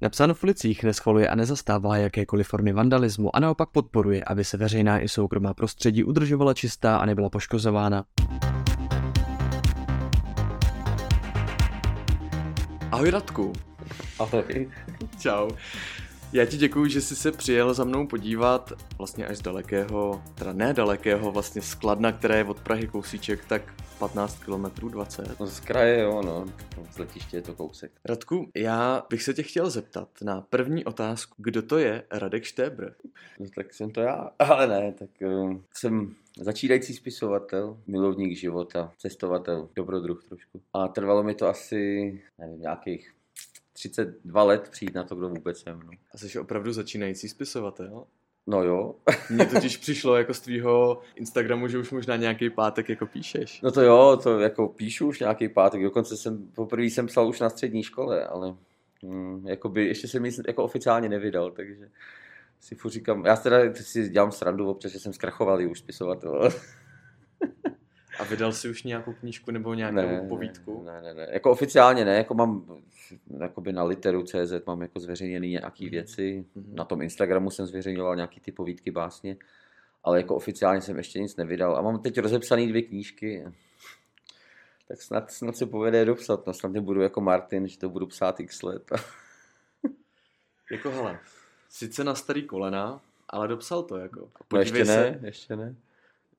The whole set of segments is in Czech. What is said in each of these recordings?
Napsáno v ulicích neschvaluje a nezastává jakékoliv formy vandalismu a naopak podporuje, aby se veřejná i soukromá prostředí udržovala čistá a nebyla poškozována. Ahoj Radku. Ahoj. Čau. Já ti děkuji, že jsi se přijel za mnou podívat vlastně až z dalekého, teda ne dalekého, vlastně skladna, které je od Prahy kousíček, tak 15 km 20. No z kraje jo, no. Z letiště je to kousek. Radku, já bych se tě chtěl zeptat na první otázku. Kdo to je Radek Štébr? No, tak jsem to já, ale ne, tak uh, jsem začínající spisovatel, milovník života, cestovatel, dobrodruh trošku. A trvalo mi to asi, nevím, nějakých 32 let přijít na to, kdo vůbec jsem. No. A jsi opravdu začínající spisovatel? No jo. Mně totiž přišlo jako z tvýho Instagramu, že už možná nějaký pátek jako píšeš. No to jo, to jako píšu už nějaký pátek, dokonce jsem, poprvé jsem psal už na střední škole, ale hm, jakoby, ještě jsem nic jako oficiálně nevydal, takže si furt říkám, já teda si dělám srandu občas, že jsem zkrachoval už spisovatel. A vydal jsi už nějakou knížku nebo nějakou ne, povídku? Ne, ne, ne, jako oficiálně ne, jako mám jakoby na literu CZ mám jako zveřejněný nějaký mm-hmm. věci, mm-hmm. na tom Instagramu jsem zveřejňoval nějaký ty povídky, básně, ale jako oficiálně jsem ještě nic nevydal a mám teď rozepsaný dvě knížky, tak snad, snad se povede dopsat, no snad nebudu jako Martin, že to budu psát x let. jako hele, sice na starý kolena, ale dopsal to jako. No ještě se, ne, ještě ne.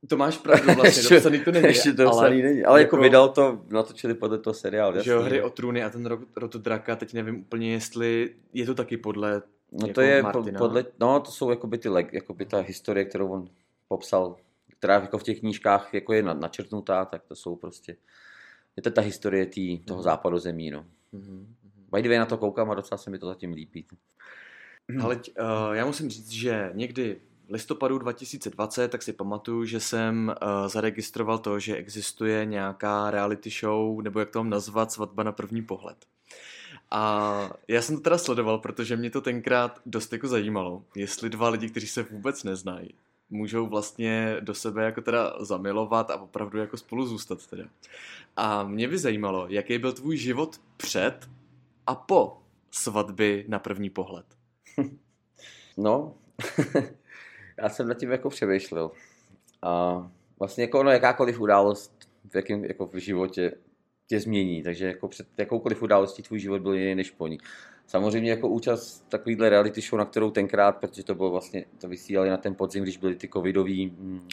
To máš pravdu, vlastně, ještě, dopsaný to není. Ještě to ale, není, ale jako, jako vydal to, natočili podle toho seriálu. Že jo, hry o trůny a ten rod draka, teď nevím úplně, jestli je to taky podle No jako to je Martina. podle, no to jsou jakoby ty, jakoby ta historie, kterou on popsal, která jako v těch knížkách jako je načrtnutá, tak to jsou prostě, je to ta historie tý, toho mm. západu zemí, no. Mm-hmm. By the way, na to koukám a docela se mi to zatím líbí. Ale uh, já musím říct, že někdy listopadu 2020, tak si pamatuju, že jsem uh, zaregistroval to, že existuje nějaká reality show, nebo jak to mám nazvat, svatba na první pohled. A já jsem to teda sledoval, protože mě to tenkrát dost jako zajímalo, jestli dva lidi, kteří se vůbec neznají, můžou vlastně do sebe jako teda zamilovat a opravdu jako spolu zůstat teda. A mě by zajímalo, jaký byl tvůj život před a po svatby na první pohled. No, já jsem nad tím jako přemýšlel. A vlastně jako ono, jakákoliv událost v, jakém, jako v životě tě změní, takže jako před jakoukoliv událostí tvůj život byl jiný než po ní. Samozřejmě jako účast takovýhle reality show, na kterou tenkrát, protože to bylo vlastně, to vysílali na ten podzim, když byly ty covidové mm,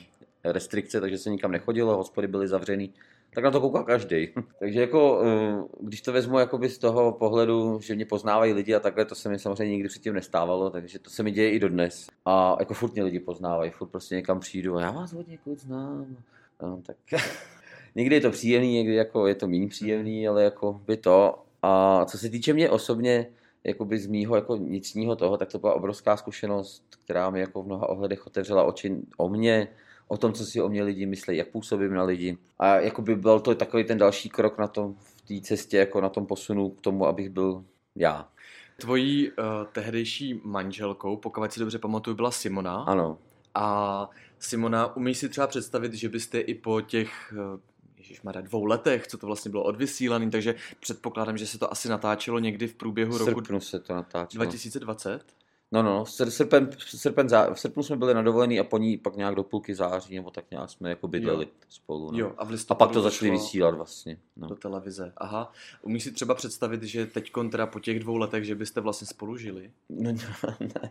restrikce, takže se nikam nechodilo, hospody byly zavřený, tak na to kouká každý. Takže jako, eh, když to vezmu z toho pohledu, že mě poznávají lidi a takhle, to se mi samozřejmě nikdy předtím nestávalo, takže to se mi děje i dodnes. A jako furt mě lidi poznávají, furt prostě někam přijdu a já vás od někud znám. No, tak někdy je to příjemný, někdy jako je to méně příjemný, ale jako by to. A co se týče mě osobně, jakoby z mýho jako nicního toho, tak to byla obrovská zkušenost, která mi jako v mnoha ohledech otevřela oči o mě, o tom, co si o mě lidi myslí, jak působím na lidi. A jakoby byl to takový ten další krok na tom, v té cestě, jako na tom posunu k tomu, abych byl já. Tvojí uh, tehdejší manželkou, pokud si dobře pamatuju, byla Simona. Ano. A Simona, umíš si třeba představit, že byste i po těch uh, ježišmarja, dvou letech, co to vlastně bylo odvysílané, takže předpokládám, že se to asi natáčelo někdy v průběhu v roku se to natáčelo. 2020. No, no, srpen, srpen, zá, v srpnu jsme byli na dovolený a po ní pak nějak do půlky září, nebo tak nějak jsme jako bydleli jo. spolu. No. Jo, a, v a pak to začali vysílat vlastně. No. Do televize, aha. Umíš si třeba představit, že teď teda po těch dvou letech, že byste vlastně spolu žili? No, no ne.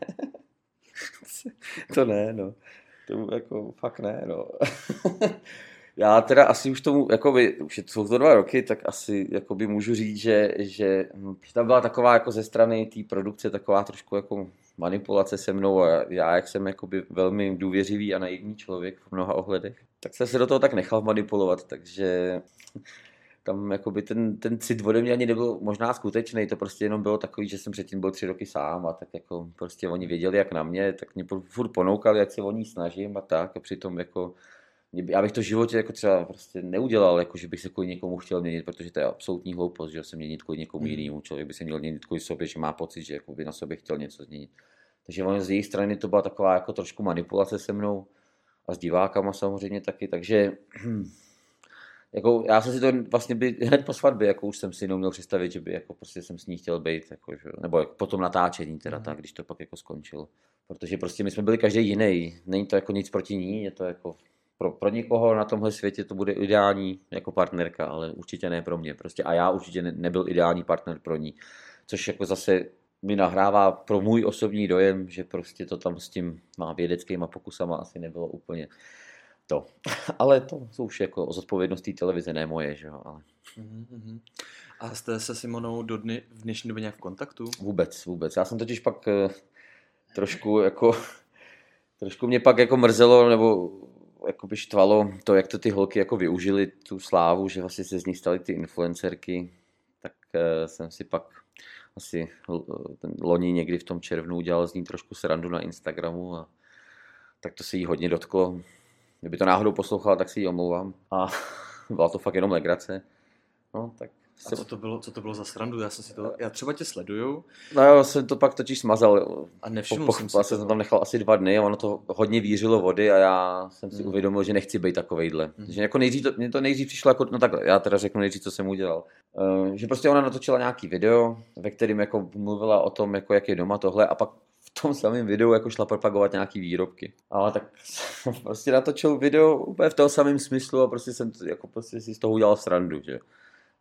to ne, no. To jako fakt ne, no. Já teda asi už tomu, jakoby, už jsou to dva roky, tak asi jakoby můžu říct, že, že tam byla taková jako ze strany té produkce taková trošku jako manipulace se mnou a já, jak jsem jakoby velmi důvěřivý a naivní člověk v mnoha ohledech, tak jsem se do toho tak nechal manipulovat, takže tam jakoby ten, ten cit ode mě ani nebyl možná skutečný, to prostě jenom bylo takový, že jsem předtím byl tři roky sám a tak jako prostě oni věděli jak na mě, tak mě furt ponoukali, jak se o ní snažím a tak a přitom jako já bych to v životě jako třeba prostě neudělal, jako že bych se kvůli někomu chtěl měnit, protože to je absolutní hloupost, že se měnit kvůli někomu mm. jinému. Člověk by se měl měnit kvůli sobě, že má pocit, že jako by na sobě chtěl něco změnit. Takže on z jejich strany to byla taková jako trošku manipulace se mnou a s divákama samozřejmě taky, takže jako, já jsem si to vlastně by, hned po svatbě, jako už jsem si neuměl představit, že by jako prostě jsem s ní chtěl být, jako, že, nebo jako po tom natáčení teda, mm. tak, když to pak jako skončilo. Protože prostě my jsme byli každý jiný, není to jako nic proti ní, je to jako pro, pro někoho na tomhle světě to bude ideální jako partnerka, ale určitě ne pro mě. Prostě a já určitě ne, nebyl ideální partner pro ní. Což jako zase mi nahrává pro můj osobní dojem, že prostě to tam s tím má vědeckýma pokusama asi nebylo úplně to. Ale to jsou už jako o zodpovědnosti televize, ne moje, že jo, ale... Mm-hmm. A jste se Simonou do dny, v dnešní době nějak v kontaktu? Vůbec, vůbec. Já jsem totiž pak uh, trošku jako, trošku mě pak jako mrzelo, nebo jako by štvalo to, jak to ty holky jako využili tu slávu, že vlastně se z nich staly ty influencerky, tak uh, jsem si pak asi ten loni někdy v tom červnu udělal z ní trošku srandu na Instagramu a tak to se jí hodně dotklo. Kdyby to náhodou poslouchala, tak si ji omlouvám. A byla to fakt jenom legrace. No, tak a co to bylo, co to bylo za srandu? Já jsem si to, já třeba tě sleduju. No já jsem to pak totiž smazal. A nevšiml po, jsem si jsem tam nechal asi dva dny a ono to hodně vířilo vody a já jsem si hmm. uvědomil, že nechci být takovejhle. Hmm. Že jako nejdřív to, mě to nejdřív přišlo jako, no tak já teda řeknu nejdřív, co jsem udělal. Uh, že prostě ona natočila nějaký video, ve kterém jako mluvila o tom, jako jak je doma tohle a pak v tom samém videu jako šla propagovat nějaký výrobky. Ale tak prostě natočil video úplně v tom samém smyslu a prostě jsem jako prostě si z toho udělal srandu, že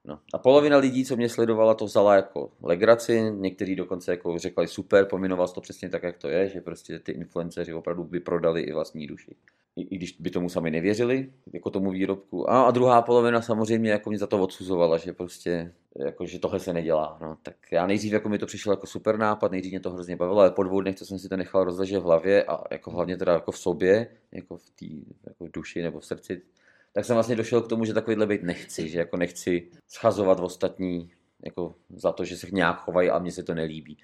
No. A polovina lidí, co mě sledovala, to vzala jako legraci, někteří dokonce jako řekli super, pominoval to přesně tak, jak to je, že prostě ty influenceři opravdu vyprodali i vlastní duši. I, I, když by tomu sami nevěřili, jako tomu výrobku. A, a druhá polovina samozřejmě jako mě za to odsuzovala, že prostě jako, že tohle se nedělá. No. Tak já nejdřív jako mi to přišlo jako super nápad, nejdřív mě to hrozně bavilo, ale po dvou dnech, jsem si to nechal rozležet v hlavě a jako hlavně teda jako v sobě, jako v té jako v duši nebo v srdci, tak jsem vlastně došel k tomu, že takovýhle být nechci, že jako nechci schazovat ostatní jako za to, že se nějak chovají a mně se to nelíbí.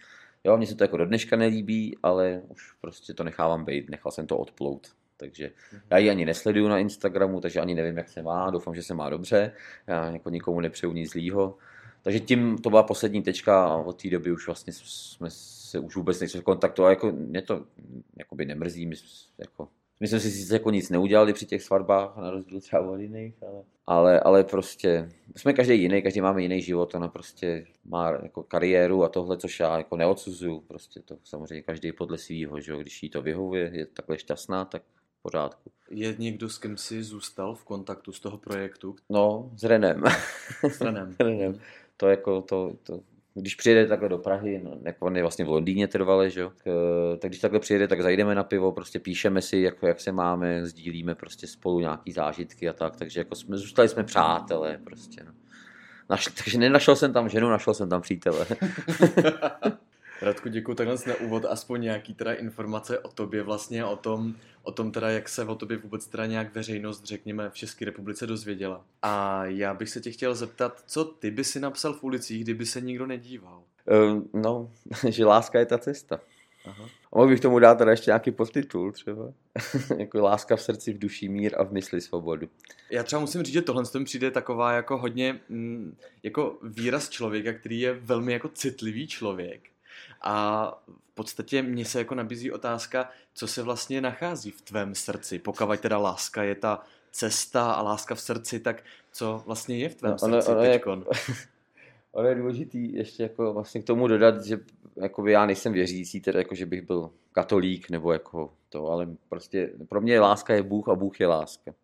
Jo, mně se to jako do dneška nelíbí, ale už prostě to nechávám být, nechal jsem to odplout. Takže já ji ani nesleduju na Instagramu, takže ani nevím, jak se má, doufám, že se má dobře, já jako nikomu nepřeju nic zlýho. Takže tím to byla poslední tečka a od té doby už vlastně jsme se už vůbec nechci kontaktovat, jako mě to jakoby nemrzí, my jako my jsme si sice jako nic neudělali při těch svatbách, na rozdíl třeba od jiných, ale, ale, ale prostě jsme každý jiný, každý máme jiný život, ona prostě má jako kariéru a tohle, což já jako neodsuzuju, prostě to samozřejmě každý podle svýho, že když jí to vyhovuje, je takhle šťastná, tak v pořádku. Je někdo, s kým jsi zůstal v kontaktu z toho projektu? No, s Renem. S Renem. Renem. To jako, to, to, když přijede takhle do Prahy, no, jako on je vlastně v Londýně trvale, že jo, tak, eh, tak když takhle přijede, tak zajdeme na pivo, prostě píšeme si, jako jak se máme, sdílíme prostě spolu nějaký zážitky a tak, takže jako jsme, zůstali jsme přátelé prostě, no. Našl, takže nenašel jsem tam ženu, našel jsem tam přítele. Radku, děkuji takhle na úvod, aspoň nějaký teda informace o tobě vlastně, o tom, o tom teda, jak se o tobě vůbec teda nějak veřejnost, řekněme, v České republice dozvěděla. A já bych se tě chtěl zeptat, co ty by si napsal v ulicích, kdyby se nikdo nedíval? Uh, no, že láska je ta cesta. Aha. A mohl bych tomu dát teda ještě nějaký podtitul třeba. jako láska v srdci, v duši mír a v mysli svobodu. Já třeba musím říct, že tohle mi přijde taková jako hodně mm, jako výraz člověka, který je velmi jako citlivý člověk. A v podstatě mně se jako nabízí otázka, co se vlastně nachází v tvém srdci. Pokud teda láska je ta cesta a láska v srdci, tak co vlastně je v tvém no, ono, srdci ono teďkon? Je, ono je důležitý ještě jako vlastně k tomu dodat, že jakoby já nejsem věřící, teda jako, že bych byl katolík nebo jako to, ale prostě pro mě láska je Bůh a Bůh je láska.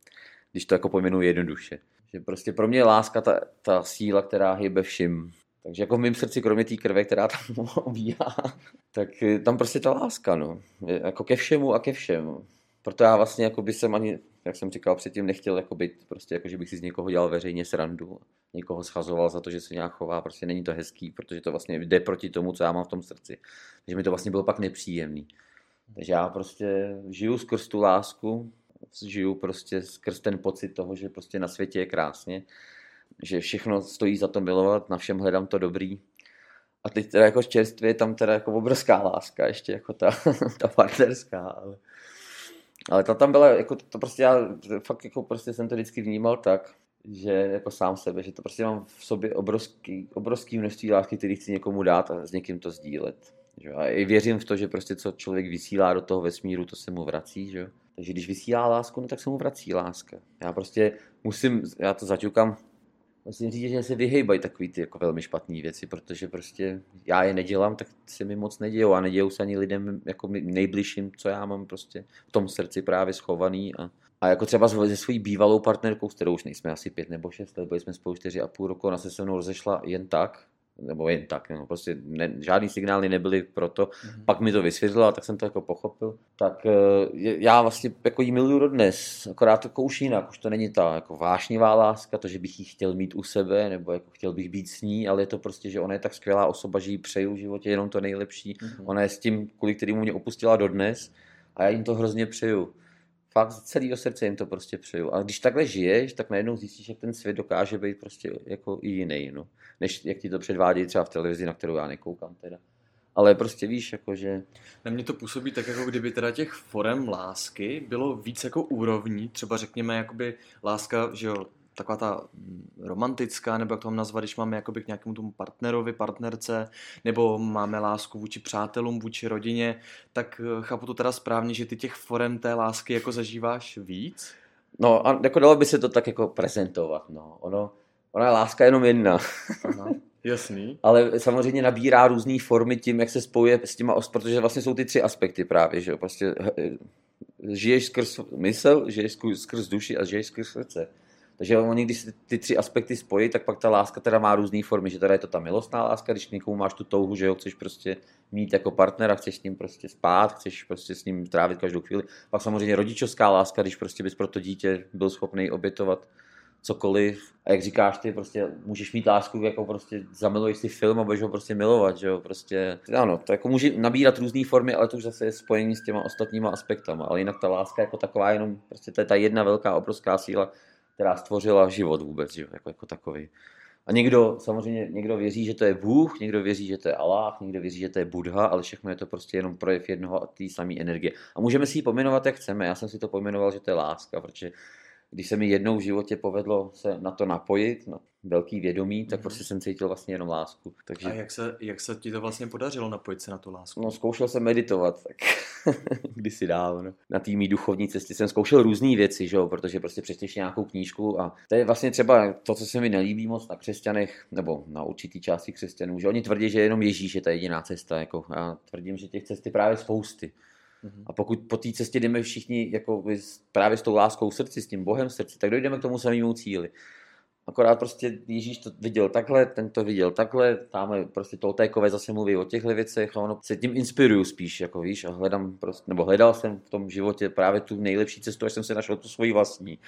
Když to jako pojmenuji jednoduše. Že prostě pro mě je láska ta, ta síla, která hýbe vším. Takže jako v mém srdci, kromě té krve, která tam obíhá, tak tam prostě ta láska, no. Jako ke všemu a ke všemu. Proto já vlastně jako by jsem ani, jak jsem říkal předtím, nechtěl jako být prostě jako, že bych si z někoho dělal veřejně srandu. Někoho schazoval za to, že se nějak chová, prostě není to hezký, protože to vlastně jde proti tomu, co já mám v tom srdci. Takže mi to vlastně bylo pak nepříjemný. Takže já prostě žiju skrz tu lásku, žiju prostě skrz ten pocit toho, že prostě na světě je krásně že všechno stojí za to milovat, na všem hledám to dobrý. A teď teda jako čerstvě je tam teda jako obrovská láska, ještě jako ta, ta partnerská, ale, ale ta tam byla, jako to prostě já fakt jako prostě jsem to vždycky vnímal tak, že jako sám sebe, že to prostě mám v sobě obrovský, obrovský množství lásky, který chci někomu dát a s někým to sdílet. Že? A i věřím v to, že prostě co člověk vysílá do toho vesmíru, to se mu vrací, že? Takže když vysílá lásku, no tak se mu vrací láska. Já prostě musím, já to zaťukám, musím říct, že se vyhejbají takový ty jako velmi špatné věci, protože prostě já je nedělám, tak se mi moc nedějou a nedějou se ani lidem jako nejbližším, co já mám prostě v tom srdci právě schovaný a, a jako třeba se svojí bývalou partnerkou, s kterou už nejsme asi pět nebo šest let, byli jsme spolu čtyři a půl roku, ona se se mnou rozešla jen tak, nebo jen tak, no, prostě ne, žádný signály nebyly pro to, mm-hmm. pak mi to vysvětlila, tak jsem to jako pochopil, tak uh, já vlastně jako jí miluju dodnes, akorát to už jinak, už to není ta jako vášnivá láska, to, že bych ji chtěl mít u sebe, nebo jako chtěl bych být s ní, ale je to prostě, že ona je tak skvělá osoba, že jí přeju v životě jenom to nejlepší, mm-hmm. ona je s tím, kvůli kterému mě opustila dodnes a já jim to hrozně přeju fakt z celého srdce jim to prostě přeju. A když takhle žiješ, tak najednou zjistíš, jak ten svět dokáže být prostě jako i jiný, no. Než jak ti to předvádí třeba v televizi, na kterou já nekoukám teda. Ale prostě víš, jakože... Na mě to působí tak, jako kdyby teda těch forem lásky bylo víc jako úrovní, třeba řekněme, jakoby láska, že jo, taková ta mm, romantická, nebo jak to mám nazvat, když máme jakoby k nějakému tomu partnerovi, partnerce, nebo máme lásku vůči přátelům, vůči rodině, tak eh, chápu to teda správně, že ty těch forem té lásky jako zažíváš víc? No a jako dalo by se to tak jako prezentovat, no. Ono, ona je láska jenom jedna. Aha. Jasný. Ale samozřejmě nabírá různé formy tím, jak se spojuje s těma, protože vlastně jsou ty tři aspekty právě, že jo, prostě eh, žiješ skrz mysl, žiješ skrz duši a žiješ skrz srdce. Takže oni, když si ty tři aspekty spojí, tak pak ta láska teda má různé formy, že teda je to ta milostná láska, když někomu máš tu touhu, že ho chceš prostě mít jako partnera, chceš s ním prostě spát, chceš prostě s ním trávit každou chvíli. Pak samozřejmě rodičovská láska, když prostě bys pro to dítě byl schopný obětovat cokoliv. A jak říkáš ty, prostě můžeš mít lásku, jako prostě zamiluješ si film a budeš ho prostě milovat, že jo, prostě, ano, to jako může nabírat různé formy, ale to už zase je spojení s těma ostatníma aspektama, ale jinak ta láska jako taková jenom, prostě to je ta jedna velká obrovská síla, která stvořila život vůbec, že? Jako, jako takový. A někdo, samozřejmě někdo věří, že to je Bůh, někdo věří, že to je Allah, někdo věří, že to je Buddha, ale všechno je to prostě jenom projev jednoho a té samé energie. A můžeme si ji pomenovat, jak chceme. Já jsem si to pojmenoval, že to je láska, protože když se mi jednou v životě povedlo se na to napojit, na velký vědomí, tak mm-hmm. prostě jsem cítil vlastně jenom lásku. Takže... A jak se, jak se ti to vlastně podařilo napojit se na tu lásku? No, zkoušel jsem meditovat, tak kdysi dávno. Na té duchovní cestě jsem zkoušel různé věci, že jo? protože prostě přečteš nějakou knížku a to je vlastně třeba to, co se mi nelíbí moc na křesťanech, nebo na určitý části křesťanů, že oni tvrdí, že jenom Ježíš je ta jediná cesta. Jako já tvrdím, že těch cest je právě spousty. Mhm. A pokud po té cestě jdeme všichni jako právě s tou láskou srdci, s tím Bohem srdci, tak dojdeme k tomu samému cíli. Akorát prostě Ježíš to viděl takhle, ten to viděl takhle, tam prostě Toltékové zase mluví o těchto věcech a ono se tím inspiruju spíš, jako víš, a hledám prostě, nebo hledal jsem v tom životě právě tu nejlepší cestu, až jsem se našel tu svoji vlastní,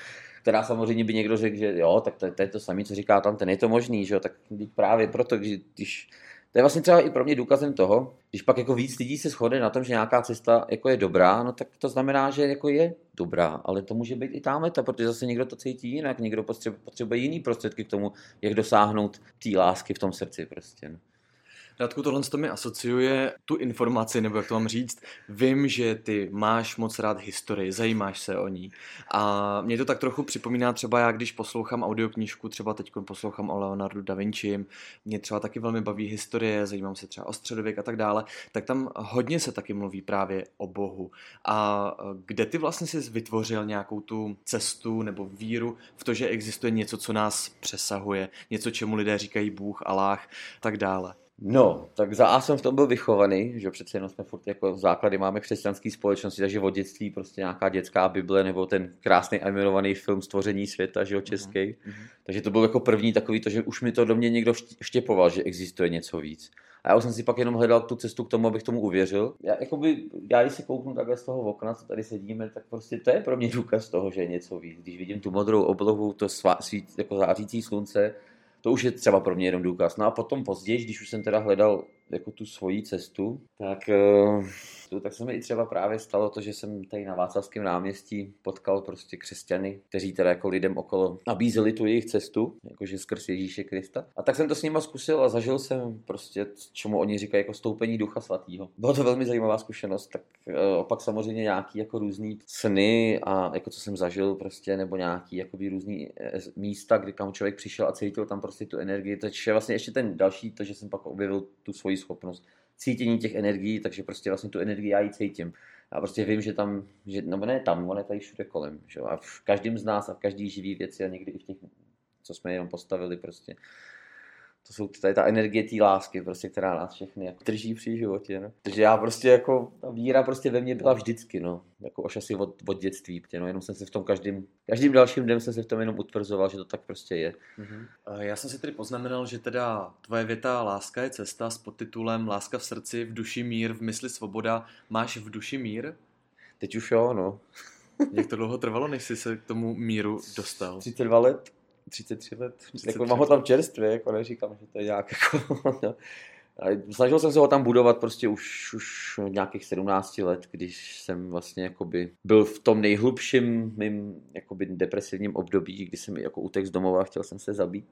která samozřejmě by někdo řekl, že jo, tak to, to je to samé, co říká tam, ten je to možný, že jo, tak právě proto, když to je vlastně třeba i pro mě důkazem toho, když pak jako víc lidí se shodne na tom, že nějaká cesta jako je dobrá, no tak to znamená, že jako je dobrá, ale to může být i tamhle, protože zase někdo to cítí jinak, někdo potřebuje, potřebuje jiný prostředky k tomu, jak dosáhnout té lásky v tom srdci prostě. No. Radku, tohle to mi asociuje tu informaci, nebo jak to mám říct. Vím, že ty máš moc rád historii, zajímáš se o ní. A mě to tak trochu připomíná třeba já, když poslouchám audioknížku, třeba teď poslouchám o Leonardu da Vinci, mě třeba taky velmi baví historie, zajímám se třeba o středověk a tak dále, tak tam hodně se taky mluví právě o Bohu. A kde ty vlastně jsi vytvořil nějakou tu cestu nebo víru v to, že existuje něco, co nás přesahuje, něco, čemu lidé říkají Bůh, Allah, tak dále. No, tak za A jsem v tom byl vychovaný, že přece jenom jsme furt jako základy máme křesťanské společnosti, takže od dětství prostě nějaká dětská bible nebo ten krásný animovaný film Stvoření světa, že jo, český. Mm-hmm. Takže to byl jako první takový to, že už mi to do mě někdo štěpoval, že existuje něco víc. A já už jsem si pak jenom hledal tu cestu k tomu, abych tomu uvěřil. Já, jakoby, já když si kouknu takhle z toho okna, co tady sedíme, tak prostě to je pro mě důkaz toho, že je něco víc. Když vidím tu modrou oblohu, to svá, svít, jako zářící slunce, to už je třeba pro mě jenom důkaz. No a potom později, když už jsem teda hledal jako tu svoji cestu, tak, uh, tak se mi i třeba právě stalo to, že jsem tady na Václavském náměstí potkal prostě křesťany, kteří teda jako lidem okolo nabízeli tu jejich cestu, jakože skrz Ježíše Krista. A tak jsem to s nima zkusil a zažil jsem prostě, čemu oni říkají jako stoupení ducha svatého. Byla to velmi zajímavá zkušenost, tak uh, opak samozřejmě nějaký jako různý sny a jako co jsem zažil prostě, nebo nějaký jakoby různý eh, místa, kdy kam člověk přišel a cítil tam prostě tu energii. Takže vlastně ještě ten další, to, že jsem pak objevil tu svoji schopnost cítění těch energií, takže prostě vlastně tu energii já ji cítím. Já prostě vím, že tam, že, no ne tam, je tady všude kolem. Že? A v každém z nás a v každý živý věci a někdy i v těch, co jsme jenom postavili prostě, to jsou tady ta energie té lásky, prostě, která nás všechny jako drží při životě. No. Takže já prostě jako, ta víra prostě ve mně byla vždycky, no. Jako už asi od, od dětství, tě, no. Jenom jsem se v tom každým, každým dalším dnem jsem se v tom jenom utvrzoval, že to tak prostě je. Mm-hmm. Já jsem si tedy poznamenal, že teda tvoje věta Láska je cesta s podtitulem Láska v srdci, v duši mír, v mysli svoboda. Máš v duši mír? Teď už jo, no. Jak to dlouho trvalo, než jsi se k tomu míru dostal? 32 let. 33 let. 33 jako mám ho tam čerstvě, jako neříkám, že to je nějak jako... Snažil jsem se ho tam budovat prostě už, už nějakých 17 let, když jsem vlastně jakoby byl v tom nejhlubším mým jakoby depresivním období, kdy jsem jako utek z domova a chtěl jsem se zabít.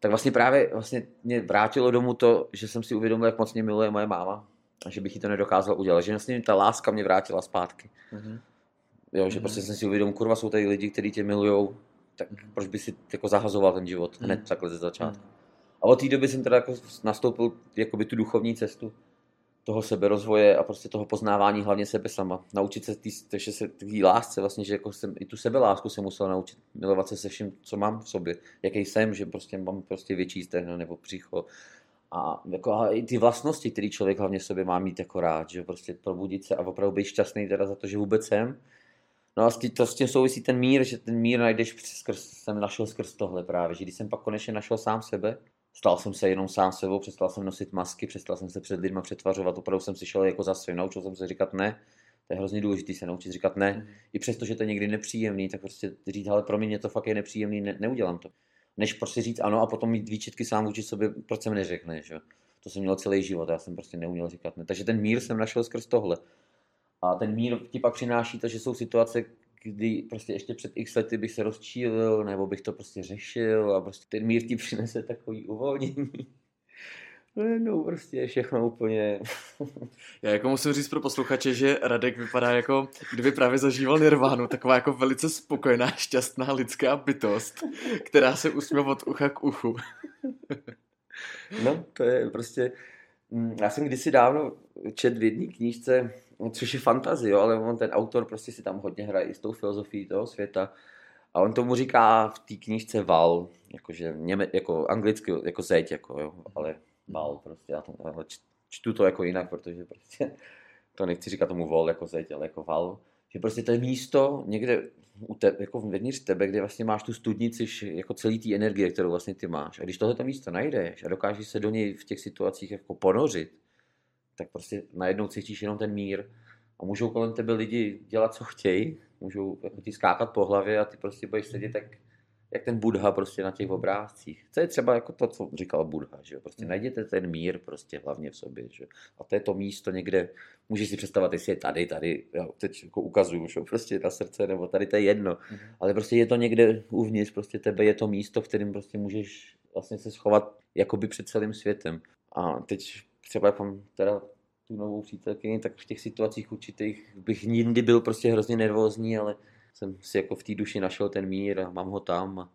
Tak vlastně právě vlastně mě vrátilo domů to, že jsem si uvědomil, jak moc mě miluje moje máma a že bych jí to nedokázal udělat. Že vlastně ta láska mě vrátila zpátky. Mm-hmm. Jo, že mm-hmm. prostě jsem si uvědomil, kurva, jsou tady lidi, kteří tě milují, tak proč by si jako zahazoval ten život hned mm. takhle ze začátku. Mm. A od té doby jsem teda jako nastoupil jakoby tu duchovní cestu toho seberozvoje a prostě toho poznávání hlavně sebe sama. Naučit se tý, že se tý lásce vlastně, že jako jsem, i tu sebelásku jsem musel naučit milovat se se vším, co mám v sobě, jaký jsem, že prostě mám prostě větší stehno nebo přícho. A, jako, a i ty vlastnosti, které člověk hlavně v sobě má mít jako rád, že prostě probudit se a opravdu být šťastný teda za to, že vůbec jsem No a to s tím souvisí ten mír, že ten mír najdeš skrz, jsem našel skrz tohle právě, že když jsem pak konečně našel sám sebe, stal jsem se jenom sám sebou, přestal jsem nosit masky, přestal jsem se před lidmi přetvařovat, opravdu jsem si šel jako za svým, naučil jsem se říkat ne, to je hrozně důležité se naučit říkat ne, mm. i přesto, že to je někdy nepříjemný, tak prostě říct, ale pro mě to fakt je nepříjemný, ne, neudělám to. Než prostě říct ano a potom mít výčetky sám vůči sobě, proč jsem neřekne, že? To jsem měl celý život, já jsem prostě neuměl říkat ne. Takže ten mír jsem našel skrz tohle. A ten mír ti pak přináší to, že jsou situace, kdy prostě ještě před x lety bych se rozčílil, nebo bych to prostě řešil a prostě ten mír ti přinese takový uvolnění. No, prostě je všechno úplně... Já jako musím říct pro posluchače, že Radek vypadá jako, kdyby právě zažíval nirvánu, taková jako velice spokojená, šťastná lidská bytost, která se usměl od ucha k uchu. No, to je prostě... Mm, já jsem kdysi dávno čet v jedné knížce což je fantazie, ale on ten autor prostě si tam hodně hraje s tou filozofií toho světa. A on tomu říká v té knížce val, jakože něme, jako anglicky, jako zeď, jako, jo, ale val prostě, já to, ale čtu to jako jinak, protože prostě to nechci říkat tomu vol jako zeď, ale jako val. Že prostě to je místo někde u te, jako vnitř tebe, kde vlastně máš tu studnici jako celý té energie, kterou vlastně ty máš. A když tohleto místo najdeš a dokážeš se do něj v těch situacích jako ponořit, tak prostě najednou cítíš jenom ten mír a můžou kolem tebe lidi dělat, co chtějí, můžou jako ti skákat po hlavě a ty prostě budeš sedět tak, jak ten Budha prostě na těch obrázcích. To je třeba jako to, co říkal Budha, že jo? Prostě hmm. najděte ten mír prostě hlavně v sobě, že A to je to místo někde, můžeš si představit, jestli je tady, tady, já teď jako ukazuju, že prostě na srdce, nebo tady to je jedno, hmm. ale prostě je to někde uvnitř, prostě tebe je to místo, v kterém prostě můžeš vlastně se schovat jakoby před celým světem. A teď třeba jak mám teda tu novou přítelkyni, tak v těch situacích určitých bych nikdy byl prostě hrozně nervózní, ale jsem si jako v té duši našel ten mír a mám ho tam a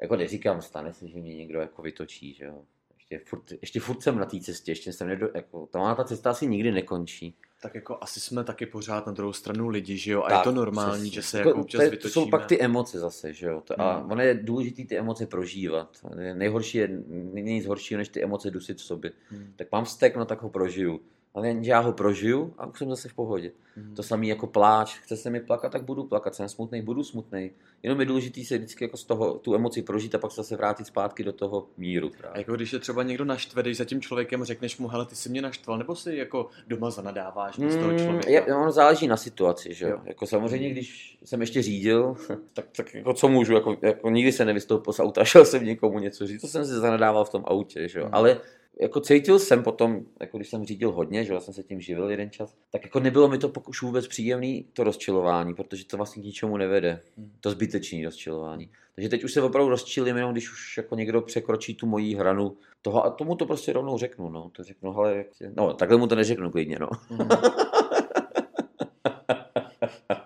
jako neříkám, stane se, že mě někdo jako vytočí, že jo. Ještě furt, ještě furt jsem na té cestě, ještě jsem nedo, jako, ta, ta cesta asi nikdy nekončí. Tak jako asi jsme taky pořád na druhou stranu lidi, že jo? A tak, je to normální, přesně. že se jako občas to, vytočíme. To jsou pak ty emoce zase, že jo? A hmm. ono je důležité ty emoce prožívat. Nejhorší je, není nic horšího, než ty emoce dusit v sobě. Hmm. Tak mám vztek, no tak ho prožiju ale já ho prožiju a už jsem zase v pohodě. Mm. To samé jako pláč, chce se mi plakat, tak budu plakat, jsem smutný, budu smutný. Jenom je důležité se vždycky jako z toho tu emoci prožít a pak se zase vrátit zpátky do toho míru. Právě. A jako když je třeba někdo naštve, když za tím člověkem řekneš mu, hele, ty jsi mě naštval, nebo si jako doma zanadáváš mm, z toho člověka? Je, ono záleží na situaci, že jo. Jako samozřejmě, mm. když jsem ještě řídil, tak, tak jako co můžu, jako, jako nikdy se nevystoupil z auta, šel jsem někomu něco říct, to jsem si zanadával v tom autě, že jo. Mm. Ale jako cítil jsem potom, jako když jsem řídil hodně, že já jsem se tím živil jeden čas, tak jako nebylo mi to už vůbec příjemný to rozčilování, protože to vlastně k ničemu nevede. Hmm. To zbytečné rozčilování. Takže teď už se opravdu rozčilím, jenom když už jako někdo překročí tu moji hranu toho a tomu to prostě rovnou řeknu, no. To řeknu, ale no, takhle mu to neřeknu klidně, no. Hmm.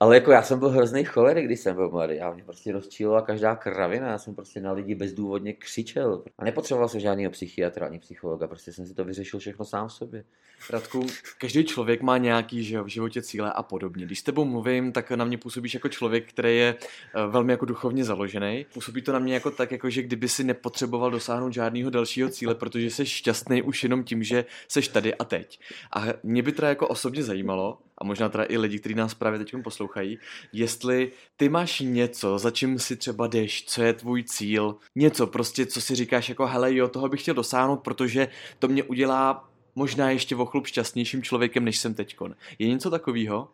Ale jako já jsem byl hrozný cholerik, když jsem byl mladý. Já mě prostě rozčílovala každá kravina. Já jsem prostě na lidi bezdůvodně křičel. A nepotřeboval jsem žádného psychiatra ani psychologa. Prostě jsem si to vyřešil všechno sám v sobě. Radku, každý člověk má nějaký že v životě cíle a podobně. Když s tebou mluvím, tak na mě působíš jako člověk, který je eh, velmi jako duchovně založený. Působí to na mě jako tak, jako že kdyby si nepotřeboval dosáhnout žádného dalšího cíle, protože jsi šťastný už jenom tím, že jsi tady a teď. A mě by teda jako osobně zajímalo, a možná teda i lidi, kteří nás právě teď poslouchají, jestli ty máš něco, za čím si třeba jdeš, co je tvůj cíl, něco prostě, co si říkáš jako hele jo, toho bych chtěl dosáhnout, protože to mě udělá možná ještě o chlup šťastnějším člověkem, než jsem teďkon. Je něco takového?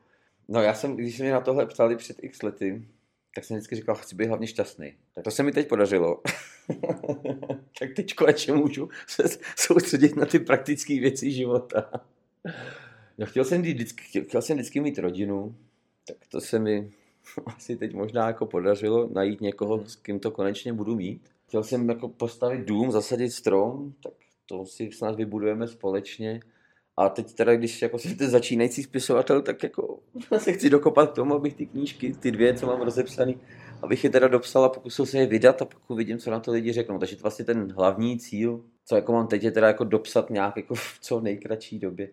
No já jsem, když se mi na tohle ptali před x lety, tak jsem vždycky říkal, chci být hlavně šťastný. Tak to se mi teď podařilo. tak teď konečně můžu se soustředit na ty praktické věci života. No, chtěl jsem, vždycky, chtěl jsem vždycky mít rodinu, tak to se mi asi teď možná jako podařilo najít někoho, s kým to konečně budu mít. Chtěl jsem jako postavit dům, zasadit strom, tak to si snad vybudujeme společně. A teď teda, když jako jsem ten začínající spisovatel, tak jako se chci dokopat k tomu, abych ty knížky, ty dvě, co mám rozepsaný, abych je teda dopsal a pokusil se je vydat a pak uvidím, co na to lidi řeknou. Takže to vlastně ten hlavní cíl, co jako mám teď, je teda jako dopsat nějak jako v co nejkratší době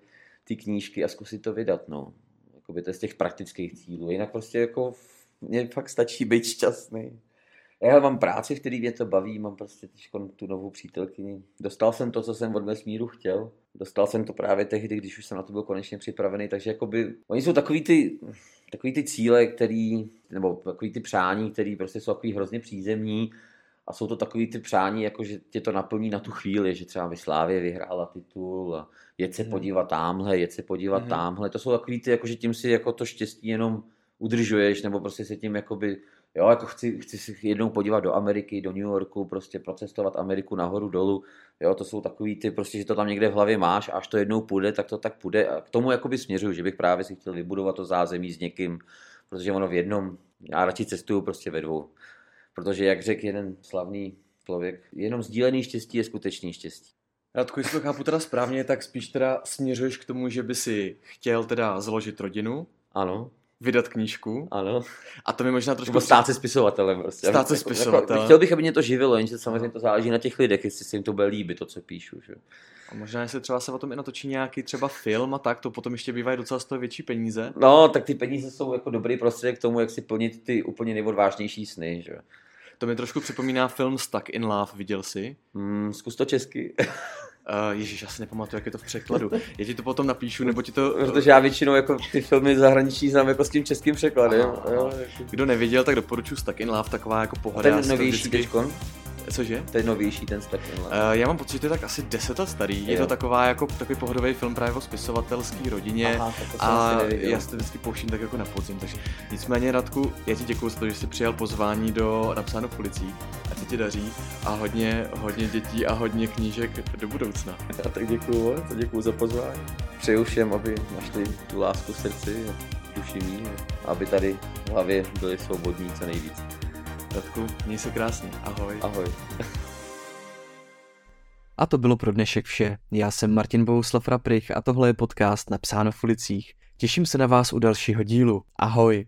ty knížky a zkusit to vydat, no. Jakoby to je z těch praktických cílů. Jinak prostě jako mně fakt stačí být šťastný. Já mám práci, v který mě to baví, mám prostě teď tu novou přítelkyni. Dostal jsem to, co jsem od vesmíru chtěl. Dostal jsem to právě tehdy, když už jsem na to byl konečně připravený, takže jakoby, oni jsou takový ty, takový ty cíle, který, nebo takový ty přání, který prostě jsou takový hrozně přízemní a jsou to takový ty přání, jako že tě to naplní na tu chvíli, že třeba Vyslávě vyhrála titul a jet se hmm. podívat tamhle, jet se podívat hmm. tamhle. To jsou takový ty, jako že tím si jako to štěstí jenom udržuješ, nebo prostě se tím jakoby Jo, jako chci, chci si jednou podívat do Ameriky, do New Yorku, prostě procestovat Ameriku nahoru, dolů. Jo, to jsou takový ty, prostě, že to tam někde v hlavě máš a až to jednou půjde, tak to tak půjde. A k tomu jakoby směřuju, že bych právě si chtěl vybudovat to zázemí s někým, protože ono v jednom, já radši cestuju prostě ve dvou. Protože, jak řekl jeden slavný člověk, jenom sdílený štěstí je skutečný štěstí. Radku, jestli to chápu teda správně, tak spíš teda směřuješ k tomu, že by si chtěl teda založit rodinu. Ano vydat knížku. Ano. A to mi možná trošku... Nebo stát se spisovatelem prostě. Stát se jako- spisovatelem. Jako, chtěl bych, aby mě to živilo, jenže samozřejmě to záleží na těch lidech, jestli se jim to bude líbit, to, co píšu. Že? A možná, jestli třeba se o tom i natočí nějaký třeba film a tak, to potom ještě bývají docela z toho větší peníze. No, tak ty peníze jsou jako dobrý prostředek k tomu, jak si plnit ty úplně nejodvážnější sny, že? To mi trošku připomíná film Stuck in Love, viděl jsi? Mm, zkus to česky. Uh, Ježíš, já si nepamatuju, jak je to v překladu. Já ti to potom napíšu, nebo ti to... Protože já většinou jako ty filmy zahraniční znám jako s tím českým překladem. Aha, jo, jako... Kdo neviděl, tak doporučuji Stuck in Love, taková jako pohoda. Ten novější vždycky... Cože? To je novější ten Stuck in Love. Uh, já mám pocit, že to je tak asi 10 let starý. Je, je to taková jako takový pohodový film právě o spisovatelské rodině. Aha, a já si to vždycky pouštím tak jako na podzim. Takže nicméně, Radku, já ti děkuji za to, že jsi přijal pozvání do napsáno v policii. A ti daří a hodně, hodně dětí a hodně knížek do budoucna. Já tak děkuji, to děkuji za pozvání. Přeju všem, aby našli tu lásku v srdci a duši mý, aby tady v hlavě byli svobodní co nejvíc. Radku, měj se krásně. Ahoj. Ahoj. A to bylo pro dnešek vše. Já jsem Martin Bouslav Raprych a tohle je podcast Napsáno v ulicích. Těším se na vás u dalšího dílu. Ahoj.